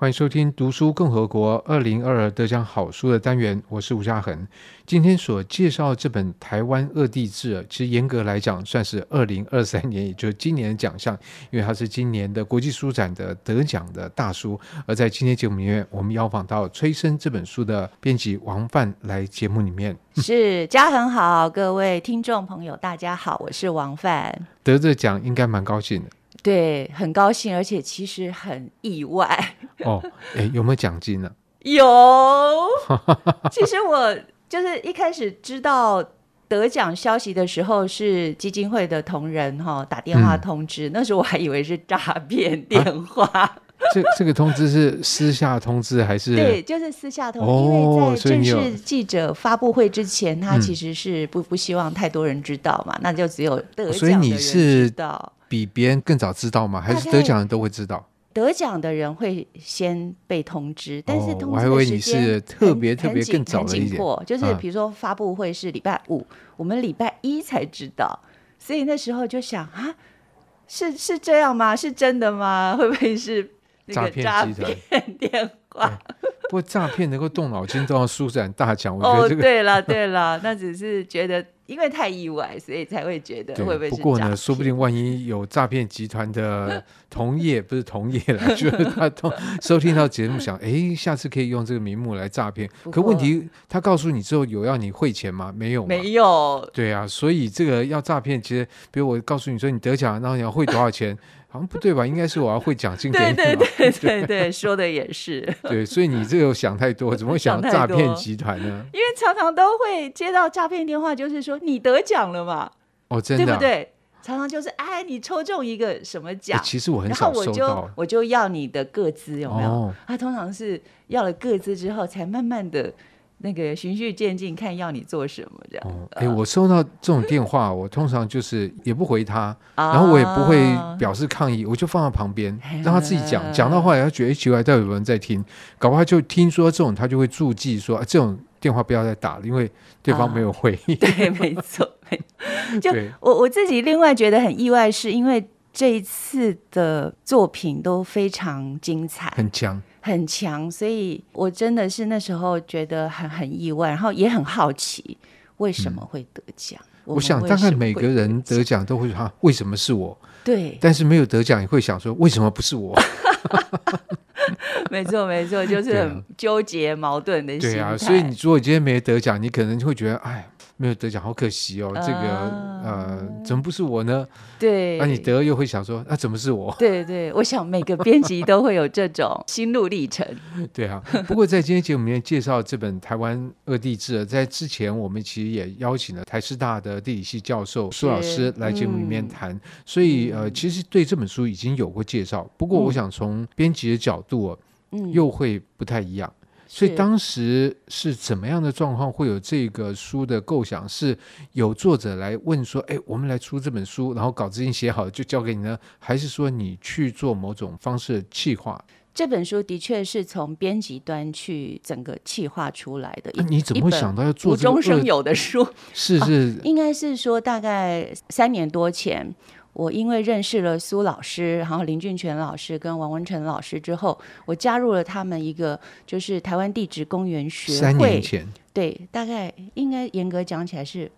欢迎收听《读书共和国》二零二二得奖好书的单元，我是吴嘉恒。今天所介绍的这本《台湾恶地志》，其实严格来讲算是二零二三年，也就是今年的奖项，因为它是今年的国际书展的得奖的大书。而在今天节目里面，我们邀访到《催生》这本书的编辑王范来节目里面。是嘉恒好，各位听众朋友，大家好，我是王范。得这奖应该蛮高兴的。对，很高兴，而且其实很意外。哦，哎，有没有奖金呢？有。其实我就是一开始知道得奖消息的时候，是基金会的同仁哈打电话通知，嗯、那时候我还以为是诈骗电话。啊、这这个通知是私下通知还是？对，就是私下通知，哦、因为在正式记者发布会之前，他其实是不不希望太多人知道嘛，嗯、那就只有得奖的人知道。比别人更早知道吗？还是得奖人都会知道？得奖的人会先被通知，但是我还以为你是特别特别更早的一点。就是比如说发布会是礼拜五，啊、我们礼拜一才知道，所以那时候就想啊，是是这样吗？是真的吗？会不会是诈骗集团电话？不过诈骗能够动脑筋都要舒展大奖，我觉得这个、哦，对了对了，那只是觉得。因为太意外，所以才会觉得会不会是？不过呢，说不定万一有诈骗集团的同业，不是同业了，就是他同收听到节目想，哎，下次可以用这个名目来诈骗。可问题，他告诉你之后有要你汇钱吗？没有，没有。对啊，所以这个要诈骗，其实比如我告诉你说你得奖，然后你要汇多少钱？好像不对吧？应该是我要会讲金给你。对对对 对对，说的也是。对，所以你这个想太多，怎么会想到诈骗集团呢？因为常常都会接到诈骗电话，就是说你得奖了嘛。哦，真的，对不对？常常就是哎，你抽中一个什么奖？其实我很少收到。然后我就我就要你的个资，有没有？他通常是要了个资之后，才慢慢的。那个循序渐进，看要你做什么这样。哎、哦欸，我收到这种电话，我通常就是也不回他，啊、然后我也不会表示抗议，我就放在旁边，让他自己讲。讲到后来，他觉得奇怪，到底有人在听，搞不好就听说这种，他就会注记说、啊、这种电话不要再打了，因为对方没有回应。啊、对，没错。就我我自己另外觉得很意外，是因为这一次的作品都非常精彩，很强。很强，所以我真的是那时候觉得很很意外，然后也很好奇为什么会得奖。嗯、我，我想大概每个人得奖都会说：“哈，为什么是我？”对，但是没有得奖也会想说：“为什么不是我？” 没错，没错，就是很纠结矛盾的。对啊，所以你如果今天没得奖，你可能就会觉得：“哎。”没有得奖，好可惜哦。这个呃，怎么不是我呢？对，那你得又会想说，那怎么是我？对对，我想每个编辑都会有这种 心路历程。对啊，不过在今天节目里面介绍这本《台湾二地志》，在之前我们其实也邀请了台师大的地理系教授苏老师来节目里面谈，所以呃，其实对这本书已经有过介绍。不过我想从编辑的角度，嗯，又会不太一样。所以当时是怎么样的状况会有这个书的构想？是有作者来问说：“哎，我们来出这本书，然后稿子已经写好了，就交给你呢？还是说你去做某种方式的企划？”这本书的确是从编辑端去整个企划出来的。你怎么会想到要做这无中生有的书？是是、啊，应该是说大概三年多前。我因为认识了苏老师，然后林俊全老师跟王文成老师之后，我加入了他们一个就是台湾地质公园学会。三年前，对，大概应该严格讲起来是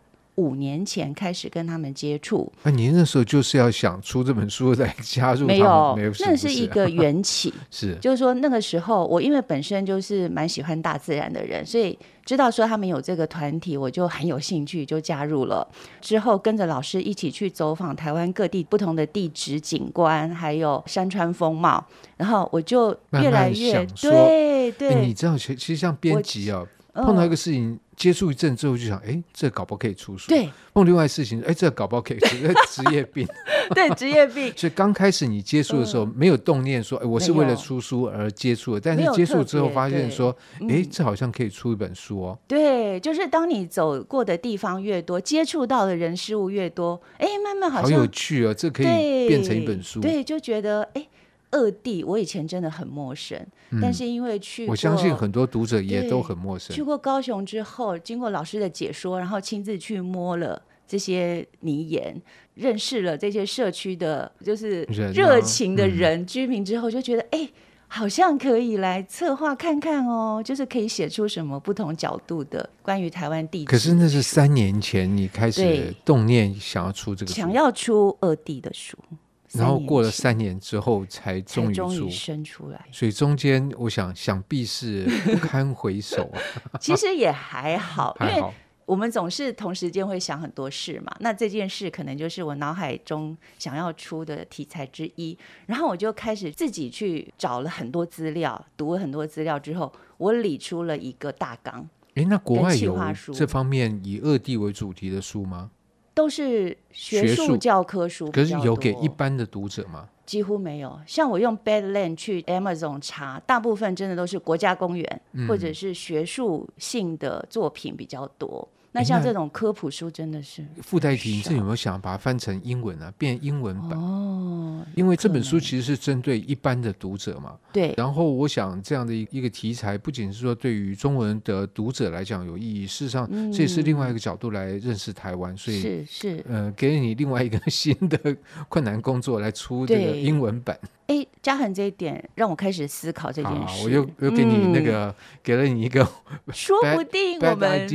五年前开始跟他们接触。那您那时候就是要想出这本书来加入？没有，没有，那是一个缘起。是，就是说那个时候我因为本身就是蛮喜欢大自然的人，所以。知道说他们有这个团体，我就很有兴趣，就加入了。之后跟着老师一起去走访台湾各地不同的地质景观，还有山川风貌，然后我就越来越对对、欸。你知道，其其实像编辑啊，我碰到一个事情。接触一阵之后就想，哎，这搞不好可以出书。对，碰另外事情，哎，这搞不好可以出 职业病。对，职业病。所以刚开始你接触的时候，没有动念说，哎，我是为了出书而接触的。但是接触之后发现说，哎，这好像可以出一本书哦。对，就是当你走过的地方越多，接触到的人事物越多，哎，慢慢好像好有趣哦，这可以变成一本书。对，就觉得哎。恶地，我以前真的很陌生，嗯、但是因为去，我相信很多读者也都很陌生。去过高雄之后，经过老师的解说，然后亲自去摸了这些泥岩，认识了这些社区的，就是热情的人、啊嗯、居民之后，就觉得哎，好像可以来策划看看哦，就是可以写出什么不同角度的关于台湾地。可是那是三年前你开始动念想要出这个书，想要出二地的书，然后过了三年之后才终于生出来。所以中间我想想必是不堪回首啊。其实也还好，还好。我们总是同时间会想很多事嘛，那这件事可能就是我脑海中想要出的题材之一，然后我就开始自己去找了很多资料，读了很多资料之后，我理出了一个大纲。诶，那国外有这方面以二地为主题的书吗？都是学术教科书，可是有给一般的读者吗？几乎没有。像我用 Badland 去 Amazon 查，大部分真的都是国家公园、嗯、或者是学术性的作品比较多。那像这种科普书真的是附带题，你这有没有想把它翻成英文啊？变英文版哦？因为这本书其实是针对一般的读者嘛。对。然后我想这样的一个题材，不仅是说对于中文的读者来讲有意义，事实上这也是另外一个角度来认识台湾。所以是是呃，给你另外一个新的 困难工作来出这个英文版。哎，嘉恒这一点让我开始思考这件事。我又又给你那个，给了你一个，说不定我们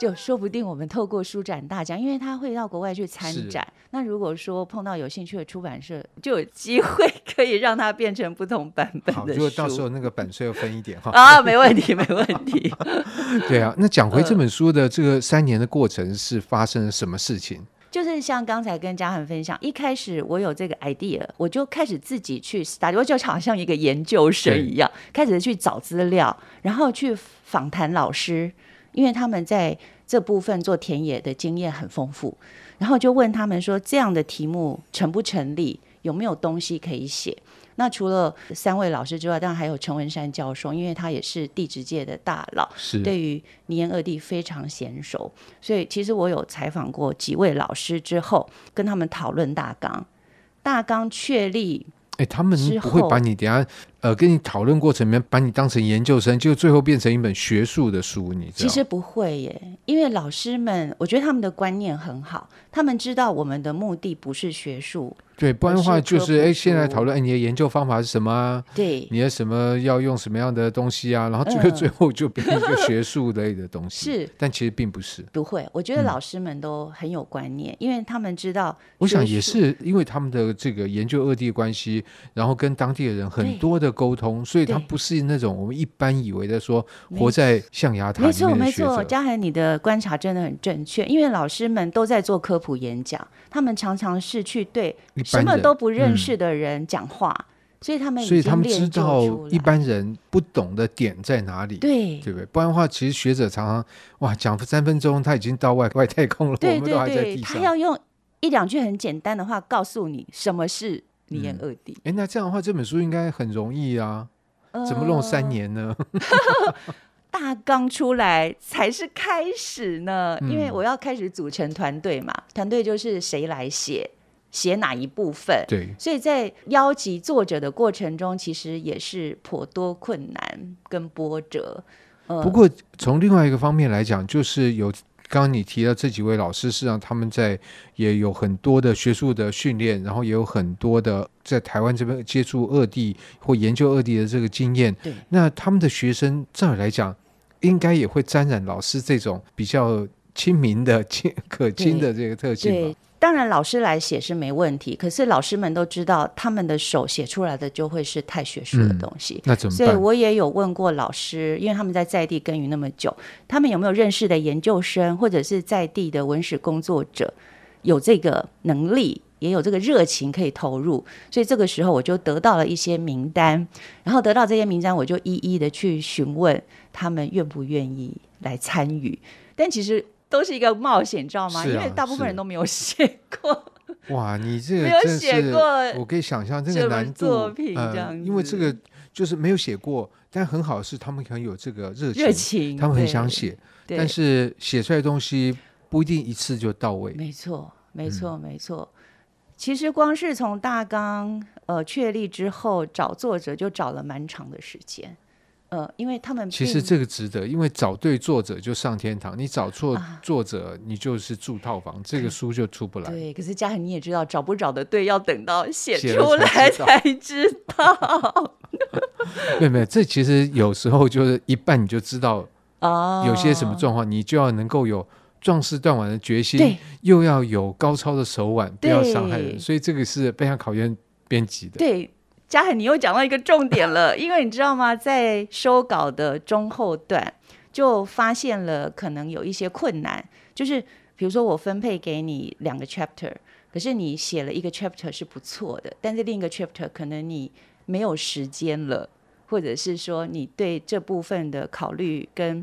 就说不定我们透过书展大奖，因为他会到国外去参展。那如果说碰到有兴趣的出版社，就有机会可以让它变成不同版本的书。如果到时候那个版税要分一点哈。啊，没问题，没问题。对啊，那讲回这本书的这个三年的过程是发生了什么事情？就是像刚才跟嘉恒分享，一开始我有这个 idea，我就开始自己去 study，我就好像一个研究生一样，开始去找资料，然后去访谈老师，因为他们在这部分做田野的经验很丰富，然后就问他们说，这样的题目成不成立，有没有东西可以写。那除了三位老师之外，当然还有陈文山教授，因为他也是地质界的大佬，是对于泥岩二地非常娴熟。所以其实我有采访过几位老师之后，跟他们讨论大纲，大纲确立。哎，他们不会把你等下呃跟你讨论过程里面把你当成研究生，就最后变成一本学术的书，你知道？其实不会耶，因为老师们，我觉得他们的观念很好，他们知道我们的目的不是学术。对，不然的话就是哎，现在讨论哎，你的研究方法是什么啊？对，你的什么要用什么样的东西啊？然后最后最后就变成一个学术类的东西。是，但其实并不是。不会，我觉得老师们都很有观念，因为他们知道。我想也是因为他们的这个研究二地关系，然后跟当地的人很多的沟通，所以他不是那种我们一般以为的说活在象牙塔。没错，没错，嘉恒，你的观察真的很正确，因为老师们都在做科普演讲，他们常常是去对。什么都不认识的人讲话，嗯，所以他们所以他们知道一般人不懂的点在哪里，对对不对？不然的话，其实学者常常哇讲三分钟，他已经到外外太空了，对对对，我们都还在地上。他要用一两句很简单的话告诉你什么是泥岩恶地。哎，那这样的话，这本书应该很容易啊？怎么弄三年呢？呃 大纲出来才是开始呢，因为我要开始组成团队嘛，团队就是谁来写。写哪一部分？对，所以在邀集作者的过程中，其实也是颇多困难跟波折。不过从另外一个方面来讲，就是有刚刚你提到这几位老师，实际上他们在也有很多的学术的训练，然后也有很多的在台湾这边接触二地或研究二地的这个经验。对，那他们的学生照理来讲，应该也会沾染老师这种比较亲民的、亲 可亲的这个特性对。当然，老师来写是没问题。可是老师们都知道，他们的手写出来的就会是太学术的东西。嗯，那怎么办？所以我也有问过老师，因为他们在在地耕耘那么久，他们有没有认识的研究生或者是在地的文史工作者，有这个能力，也有这个热情可以投入。所以这个时候我就得到了一些名单，然后得到这些名单，我就一一的去询问他们愿不愿意来参与。但其实。都是一个冒险，知道吗？啊、因为大部分人都没有写过。哇，你这个没有写过，我可以想象这个难度。作品这样、呃，因为这个就是没有写过，但很好的是他们很有这个热情，热情，他们很想写，但是写出来的东西不一定一次就到位。没错，没错，嗯、没错。其实光是从大纲呃确立之后找作者，就找了蛮长的时间。呃，因为他们其实这个值得，因为找对作者就上天堂，你找错作者，你就是住套房，啊、这个书就出不来。对，可是嘉恒你也知道，找不找的对，要等到写出来才知道。没有没有，这其实有时候就是一半你就知道啊，有些什么状况，你就要能够有壮士断腕的决心，又要有高超的手腕，不要伤害人，所以这个是非常考验编辑的。对，嘉恒，你又讲到一个重点了，因为你知道吗，在收稿的中后段就发现了可能有一些困难，就是比如说我分配给你两个 chapter，可是你写了一个 chapter 是不错的，但是另一个 chapter 可能你没有时间了，或者是说你对这部分的考虑跟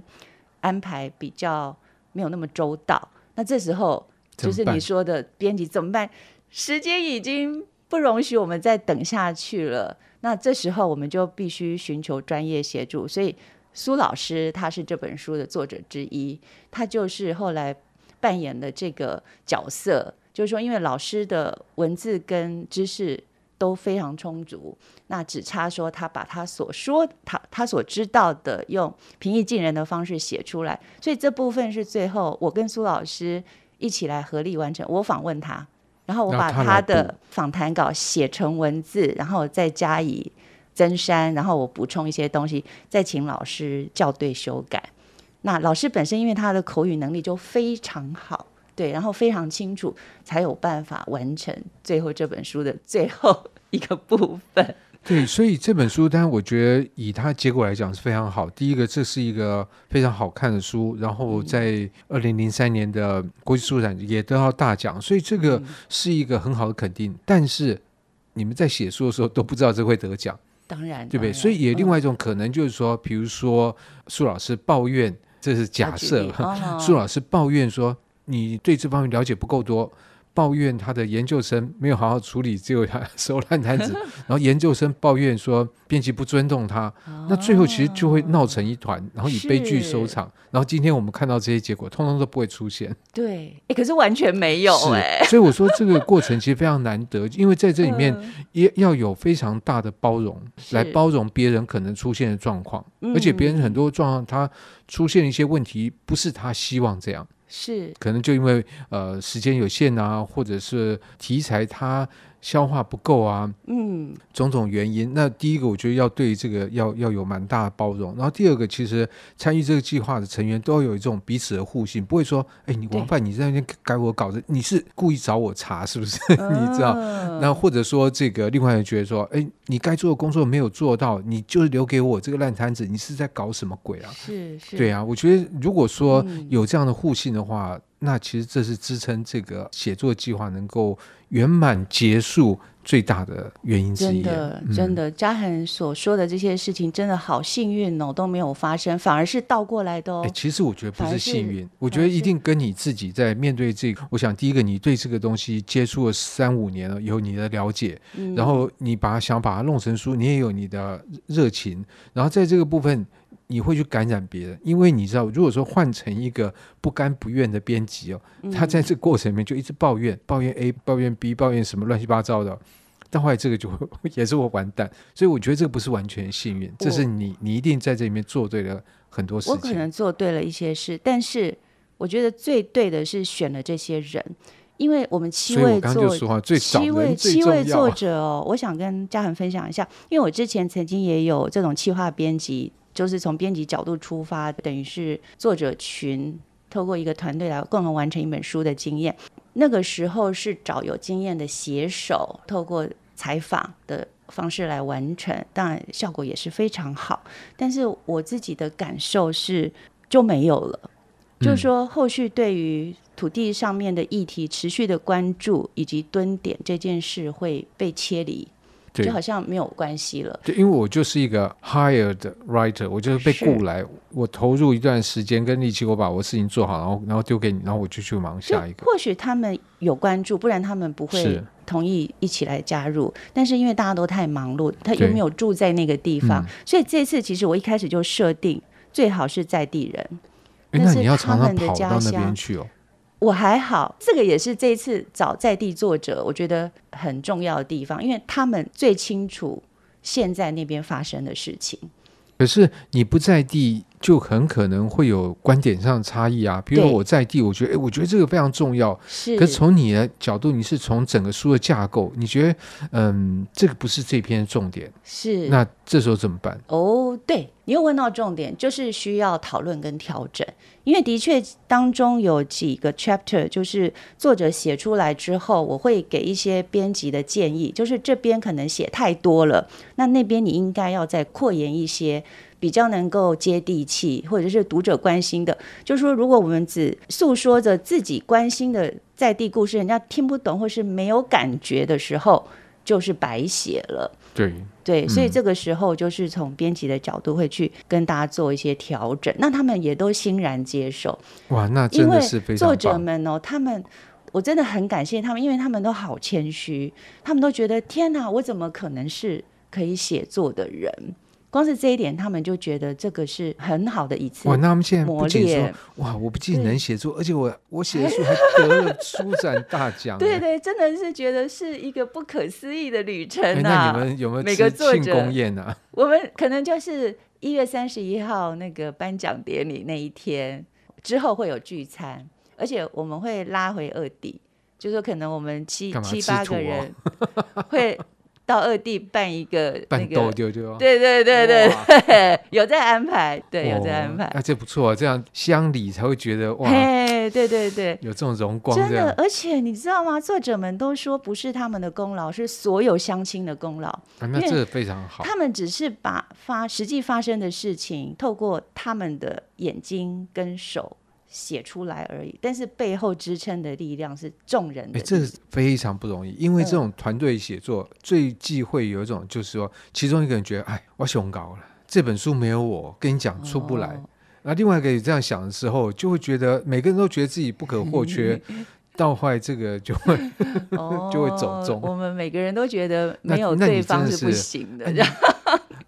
安排比较没有那么周到，那这时候就是你说的编辑怎么办？时间已经不容许我们再等下去了，那这时候我们就必须寻求专业协助。所以苏老师他是这本书的作者之一，他就是后来扮演的这个角色，就是说，因为老师的文字跟知识都非常充足，那只差说他把他所说他他所知道的用平易近人的方式写出来，所以这部分是最后我跟苏老师一起来合力完成。我访问他，然后我把他的访谈稿写成文字，然后再加以增删，然后我补充一些东西，再请老师校对修改。那老师本身因为他的口语能力就非常好。对，然后非常清楚，才有办法完成最后这本书的最后一个部分。对，所以这本书，当然我觉得以它结果来讲是非常好。第一个，这是一个非常好看的书，然后在二零零三年的国际书展也得到大奖，所以这个是一个很好的肯定。嗯、但是你们在写书的时候都不知道这会得奖，当然，对不对？所以也另外一种可能就是说，嗯、比如说苏老师抱怨，这是假设，苏老师抱怨说。你对这方面了解不够多，抱怨他的研究生没有好好处理，只有他收烂摊子，然后研究生抱怨说编辑不尊重他，哦、那最后其实就会闹成一团，然后以悲剧收场。然后今天我们看到这些结果，通通都不会出现。对，哎，可是完全没有哎，所以我说这个过程其实非常难得，因为在这里面也要有非常大的包容，来包容别人可能出现的状况，嗯、而且别人很多状况他出现一些问题，不是他希望这样。是，可能就因为呃时间有限啊，或者是题材它消化不够啊，嗯，种种原因。那第一个，我觉得要对这个要要有蛮大的包容。然后第二个，其实参与这个计划的成员都要有一种彼此的互信，不会说，哎，你王范你在那边改我稿子，你是故意找我茬是不是？你知道？那或者说这个另外人觉得说，哎，你该做的工作没有做到，你就留给我这个烂摊子，你是在搞什么鬼啊？是是，对啊。我觉得如果说有这样的互信的话，嗯、那其实这是支撑这个写作计划能够。圆满结束最大的原因之一，真的，真的，嘉恒所说的这些事情真的好幸运哦，都没有发生，反而是倒过来的哦。欸，其实我觉得不是幸运，我觉得一定跟你自己在面对这个，我想第一个，你对这个东西接触了三五年了，有你的了解，嗯，然后你把它想把它弄成书，你也有你的热情，然后在这个部分。你会去感染别人，因为你知道，如果说换成一个不甘不愿的编辑哦，嗯、他在这个过程里面就一直抱怨，抱怨 A，抱怨 B，抱怨什么乱七八糟的，但后来这个就 也是我完蛋，所以我觉得这个不是完全幸运，这是你你一定在这里面做对了很多事情。我可能做对了一些事，但是我觉得最对的是选了这些人，因为我们七位作七位七位作者哦，我想跟嘉恒分享一下，因为我之前曾经也有这种企划编辑。就是从编辑角度出发，等于是作者群透过一个团队来共同完成一本书的经验。那个时候是找有经验的写手，透过采访的方式来完成，当然效果也是非常好。但是我自己的感受是就没有了，嗯、就是说后续对于土地上面的议题持续的关注以及蹲点这件事会被切离。对就好像没有关系了。对，因为我就是一个 hired writer，我就是被雇来，我投入一段时间跟力气，我把我的事情做好，然后然后丢给你，然后我就去忙下一个。或许他们有关注，不然他们不会同意一起来加入。是但是因为大家都太忙碌，他又没有住在那个地方，嗯、所以这次其实我一开始就设定最好是在地人。诶那你要常常跑到那边去哦。我还好，这个也是这次找在地作者，我觉得很重要的地方，因为他们最清楚现在那边发生的事情。可是你不在地，就很可能会有观点上的差异啊。比如说我在地，我觉得，哎，我觉得这个非常重要。是。可是从你的角度，你是从整个书的架构，你觉得，嗯，这个不是这篇重点。是。那这时候怎么办？哦，对，你又问到重点，就是需要讨论跟调整。因为的确当中有几个 chapter，就是作者写出来之后，我会给一些编辑的建议，就是这边可能写太多了，那那边你应该要再扩延一些。比较能够接地气，或者是读者关心的，就是说，如果我们只诉说着自己关心的在地故事，人家听不懂或是没有感觉的时候，就是白写了。对对，所以这个时候就是从编辑的角度会去跟大家做一些调整，那他们也都欣然接受。哇，那真的是非常。作者们哦，他们我真的很感谢他们，因为他们都好谦虚，他们都觉得天哪，我怎么可能是可以写作的人？光是这一点，他们就觉得这个是很好的一次。哇，那他们现在不仅说哇，我不仅能写作，而且我我写的书还得了书展大奖。对对，真的是觉得是一个不可思议的旅程啊！那你们有没有每个庆功宴啊？我们可能就是一月三十一号那个颁奖典礼那一天之后会有聚餐，而且我们会拉回二底，就是说可能我们七七八个人会。到二地办一个那个，对对对对对，有在安排，对，有在安排。那这不错啊，这样乡里才会觉得哇，对对对，有这种荣光。真的，而且你知道吗？作者们都说不是他们的功劳，是所有乡亲的功劳。那这非常好。他们只是把发实际发生的事情，透过他们的眼睛跟手。写出来而已，但是背后支撑的力量是众人的。哎，这非常不容易，因为这种团队写作、嗯、最忌讳有一种，就是说，其中一个人觉得，哎，我雄高了，这本书没有我，跟你讲出不来。那、哦、另外一个人这样想的时候，就会觉得每个人都觉得自己不可或缺，到后来这个就会、哦、就会走中。我们每个人都觉得没有对方是不行的。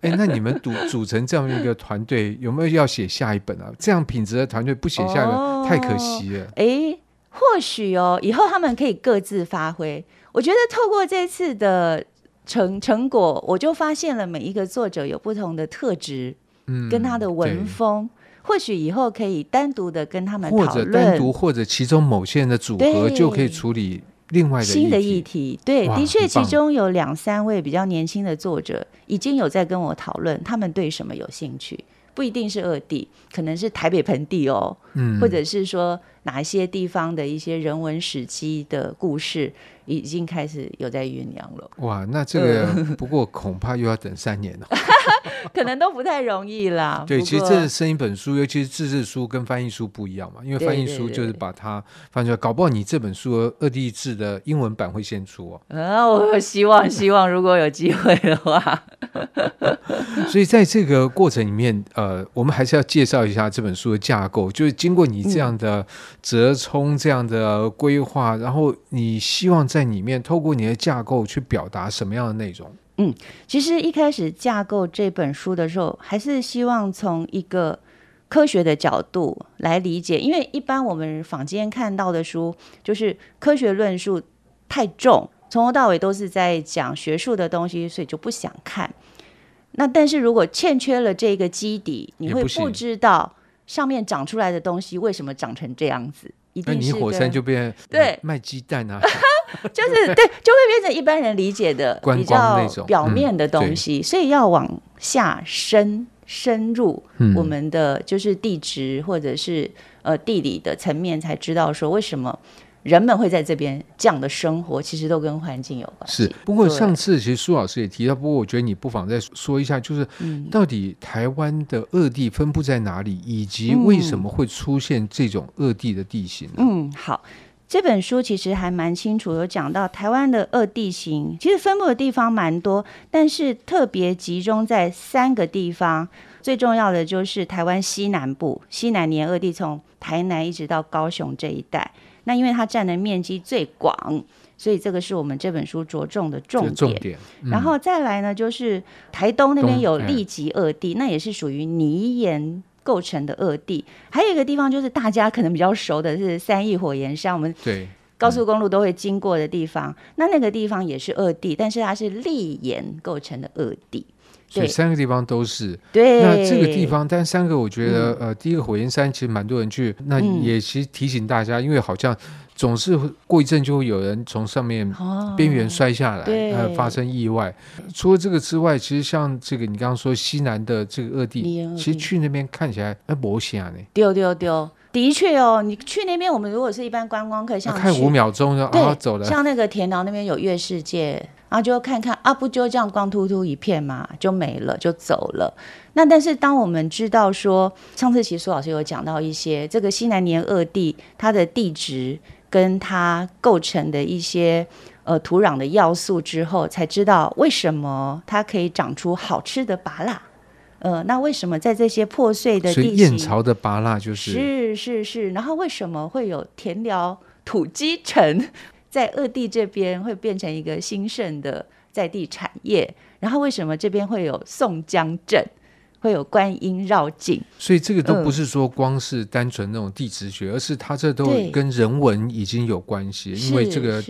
那哎，那你们组组成这样一个团队，有没有要写下一本啊？这样品质的团队不写下一本，哦、太可惜了。哎，或许哦，以后他们可以各自发挥。我觉得透过这次的成成果，我就发现了每一个作者有不同的特质，嗯，跟他的文风，或许以后可以单独的跟他们讨论，或者单独，或者其中某些人的组合就可以处理。另外的新的议题，对，的确，其中有两三位比较年轻的作者已经有在跟我讨论，他们对什么有兴趣，不一定是二地，可能是台北盆地哦，嗯，或者是说哪一些地方的一些人文史迹的故事。已经开始有在酝酿了。哇，那这个不过恐怕又要等三年了，可能都不太容易啦。对，其实这是生一本书，尤其是自制书跟翻译书不一样嘛，因为翻译书就是把它翻出来，搞不好你这本书二地志的英文版会先出哦。啊，我希望希望如果有机会的话。所以在这个过程里面，呃，我们还是要介绍一下这本书的架构，就是经过你这样的折冲、这样的规划，然后你希望在。在里面透过你的架构去表达什么样的内容？嗯，其实一开始架构这本书的时候，还是希望从一个科学的角度来理解，因为一般我们坊间看到的书，就是科学论述太重，从头到尾都是在讲学术的东西，所以就不想看。那但是如果欠缺了这个基底，你会不知道上面长出来的东西为什么长成这样子。那你火山就变对卖鸡蛋啊，就是对，就会变成一般人理解的比较表面的东西，嗯、所以要往下深深入我们的就是地质或者是呃地理的层面，才知道说为什么。人们会在这边这样的生活，其实都跟环境有关系。是，不过上次其实苏老师也提到，不过我觉得你不妨再说一下，就是到底台湾的恶地分布在哪里，以及为什么会出现这种恶地的地形呢？嗯，好，这本书其实还蛮清楚，有讲到台湾的恶地形，其实分布的地方蛮多，但是特别集中在三个地方，最重要的就是台湾西南部，西南年恶地从台南一直到高雄这一带。那因为它占的面积最广，所以这个是我们这本书着重的重点。重点嗯、然后再来呢，就是台东那边有立级恶地，那也是属于泥岩构成的恶地。还有一个地方就是大家可能比较熟的是三义火焰山，我们对高速公路都会经过的地方。那那个地方也是恶地，但是它是砾岩构成的恶地。所以三个地方都是。对。那这个地方，但三个我觉得，嗯、呃，第一个火焰山其实蛮多人去，那也其实提醒大家，嗯、因为好像总是过一阵就会有人从上面边缘摔下来，哦、呃，发生意外。除了这个之外，其实像这个你刚刚说西南的这个恶地，其实去那边看起来哎，没啥呢。丢丢丢。的确哦，你去那边，我们如果是一般观光客，像看五秒钟就啊走了。像那个田寮那边有月世界，然后就看看啊，不就这样光秃秃一片嘛，就没了，就走了。那但是当我们知道说，上次其实苏老师有讲到一些这个西南连恶地它的地质跟它构成的一些呃土壤的要素之后，才知道为什么它可以长出好吃的芭乐。呃，那为什么在这些破碎的地形，燕巢的芭乐就是是是是，然后为什么会有田寮土鸡城在恶地这边会变成一个兴盛的在地产业？然后为什么这边会有宋江镇，会有观音绕境？所以这个都不是说光是单纯那种地质学，呃、而是它这都跟人文已经有关系，因为这个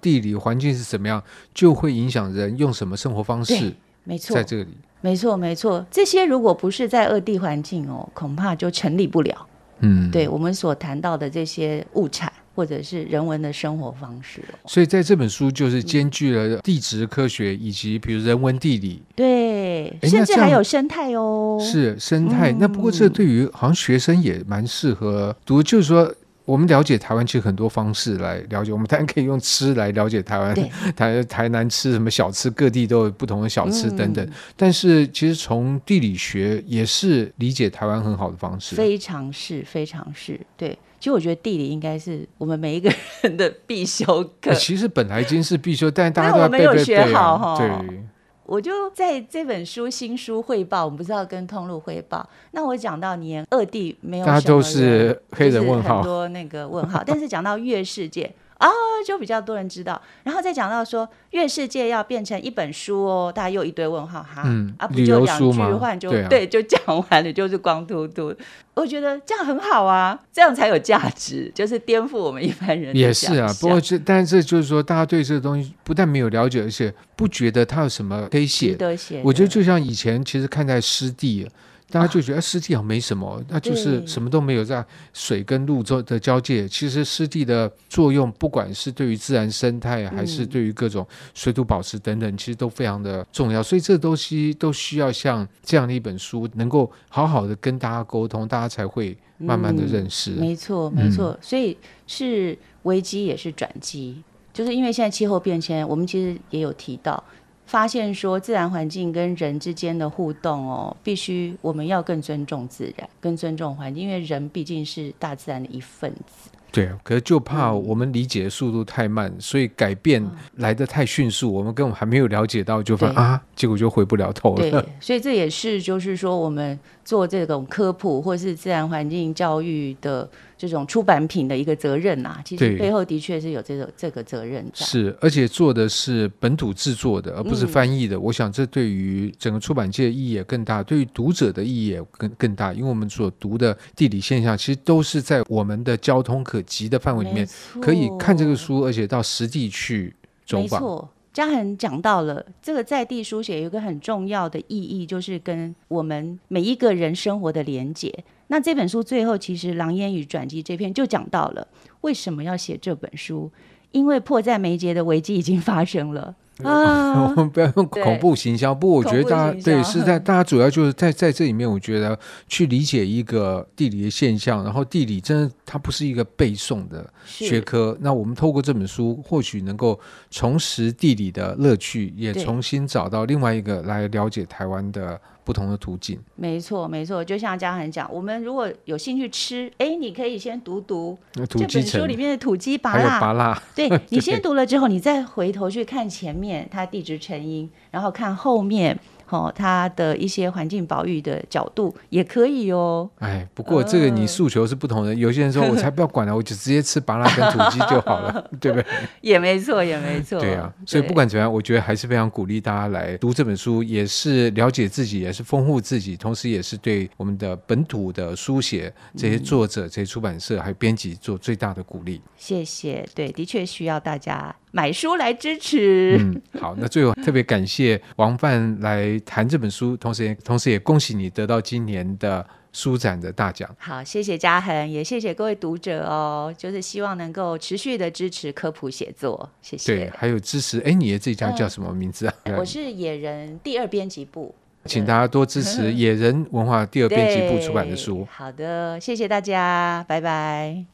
地理环境是怎么样，就会影响人用什么生活方式。没错，在这里，没错，没错。这些如果不是在恶地环境哦，恐怕就成立不了。嗯，对我们所谈到的这些物产或者是人文的生活方式哦。所以在这本书就是兼具了地质科学以及比如人文地理，对，甚至还有生态哦。是生态。嗯，那不过这对于好像学生也蛮适合读，就是说。我们了解台湾其实很多方式来了解，我们当然可以用吃来了解台湾，台台南吃什么小吃，各地都有不同的小吃等等。嗯、但是其实从地理学也是理解台湾很好的方式，非常是非常是对。其实我觉得地理应该是我们每一个人的必修课。其实本来已经是必修，但是大家都要背背背、啊、没有学好哈。对。我就在这本书新书汇报，我们不是要跟通路汇报。那我讲到年二地没有大家都是黑人问号，很多那个问号。但是讲到月世界。啊、哦，就比较多人知道，然后再讲到说《月世界》要变成一本书哦，大家又一堆问号哈，嗯、啊，不就两句话就对、就讲完了，就是光秃秃。我觉得这样很好啊，这样才有价值，就是颠覆我们一般人。也是啊，不过这但是就是说，大家对这个东西不但没有了解，而且不觉得它有什么可以写。我觉得就像以前其实看待湿地。大家就觉得湿地好像没什么，那就是什么都没有，在水跟陆洲的交界。其实湿地的作用，不管是对于自然生态，还是对于各种水土保持等等，其实都非常的重要。所以这东西都需要像这样的一本书，能够好好的跟大家沟通，大家才会慢慢的认识。没错，没错。所以是危机也是转机，就是因为现在气候变迁，我们其实也有提到。发现说，自然环境跟人之间的互动哦，必须我们要更尊重自然，更尊重环境，因为人毕竟是大自然的一份子。对，可是就怕我们理解的速度太慢，嗯、所以改变来的太迅速，嗯、我们根本还没有了解到，就发现啊，结果就回不了头了。对，所以这也是就是说，我们做这种科普或是自然环境教育的。这种出版品的一个责任呐、啊，其实背后的确是有这个这个责任在。是，而且做的是本土制作的，而不是翻译的。嗯、我想这对于整个出版界的意义也更大，对于读者的意义也更更大。因为我们所读的地理现象，其实都是在我们的交通可及的范围里面，可以看这个书，而且到实地去走访。没错，嘉恒讲到了这个在地书写有一个很重要的意义，就是跟我们每一个人生活的连接。那这本书最后其实《狼烟与转机》这篇就讲到了为什么要写这本书，因为迫在眉睫的危机已经发生了啊！我们不要用恐怖行销，不过我觉得大家对是在大家主要就是在在这里面，我觉得去理解一个地理的现象，然后地理真的它不是一个背诵的学科。那我们透过这本书，或许能够重拾地理的乐趣，也重新找到另外一个来了解台湾的。不同的途径，没错没错，就像嘉恒讲，我们如果有兴趣吃，哎，你可以先读读这本书里面的土鸡拔辣，拔辣，对，你先读了之后，你再回头去看前面它地质成因，然后看后面。哦，它的一些环境保育的角度也可以哦。哎，不过这个你诉求是不同的。呃、有些人说，我才不要管了，我就直接吃芭乐跟土鸡就好了，对不对？也没错，也没错。对啊，所以不管怎样，我觉得还是非常鼓励大家来读这本书，也是了解自己，也是丰富自己，同时也是对我们的本土的书写这些作者、嗯、这些出版社还有编辑做最大的鼓励。谢谢，对，的确需要大家。买书来支持。嗯，好，那最后特别感谢王范来谈这本书，同时也同时也恭喜你得到今年的书展的大奖。好，谢谢嘉恒，也谢谢各位读者哦，就是希望能够持续的支持科普写作，谢谢。对，还有支持，哎，你的这家叫什么名字啊？嗯、我是野人第二编辑部，请大家多支持野人文化第二编辑部出版的书。好的，谢谢大家，拜拜。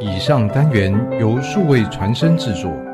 以上单元由数位传声制作。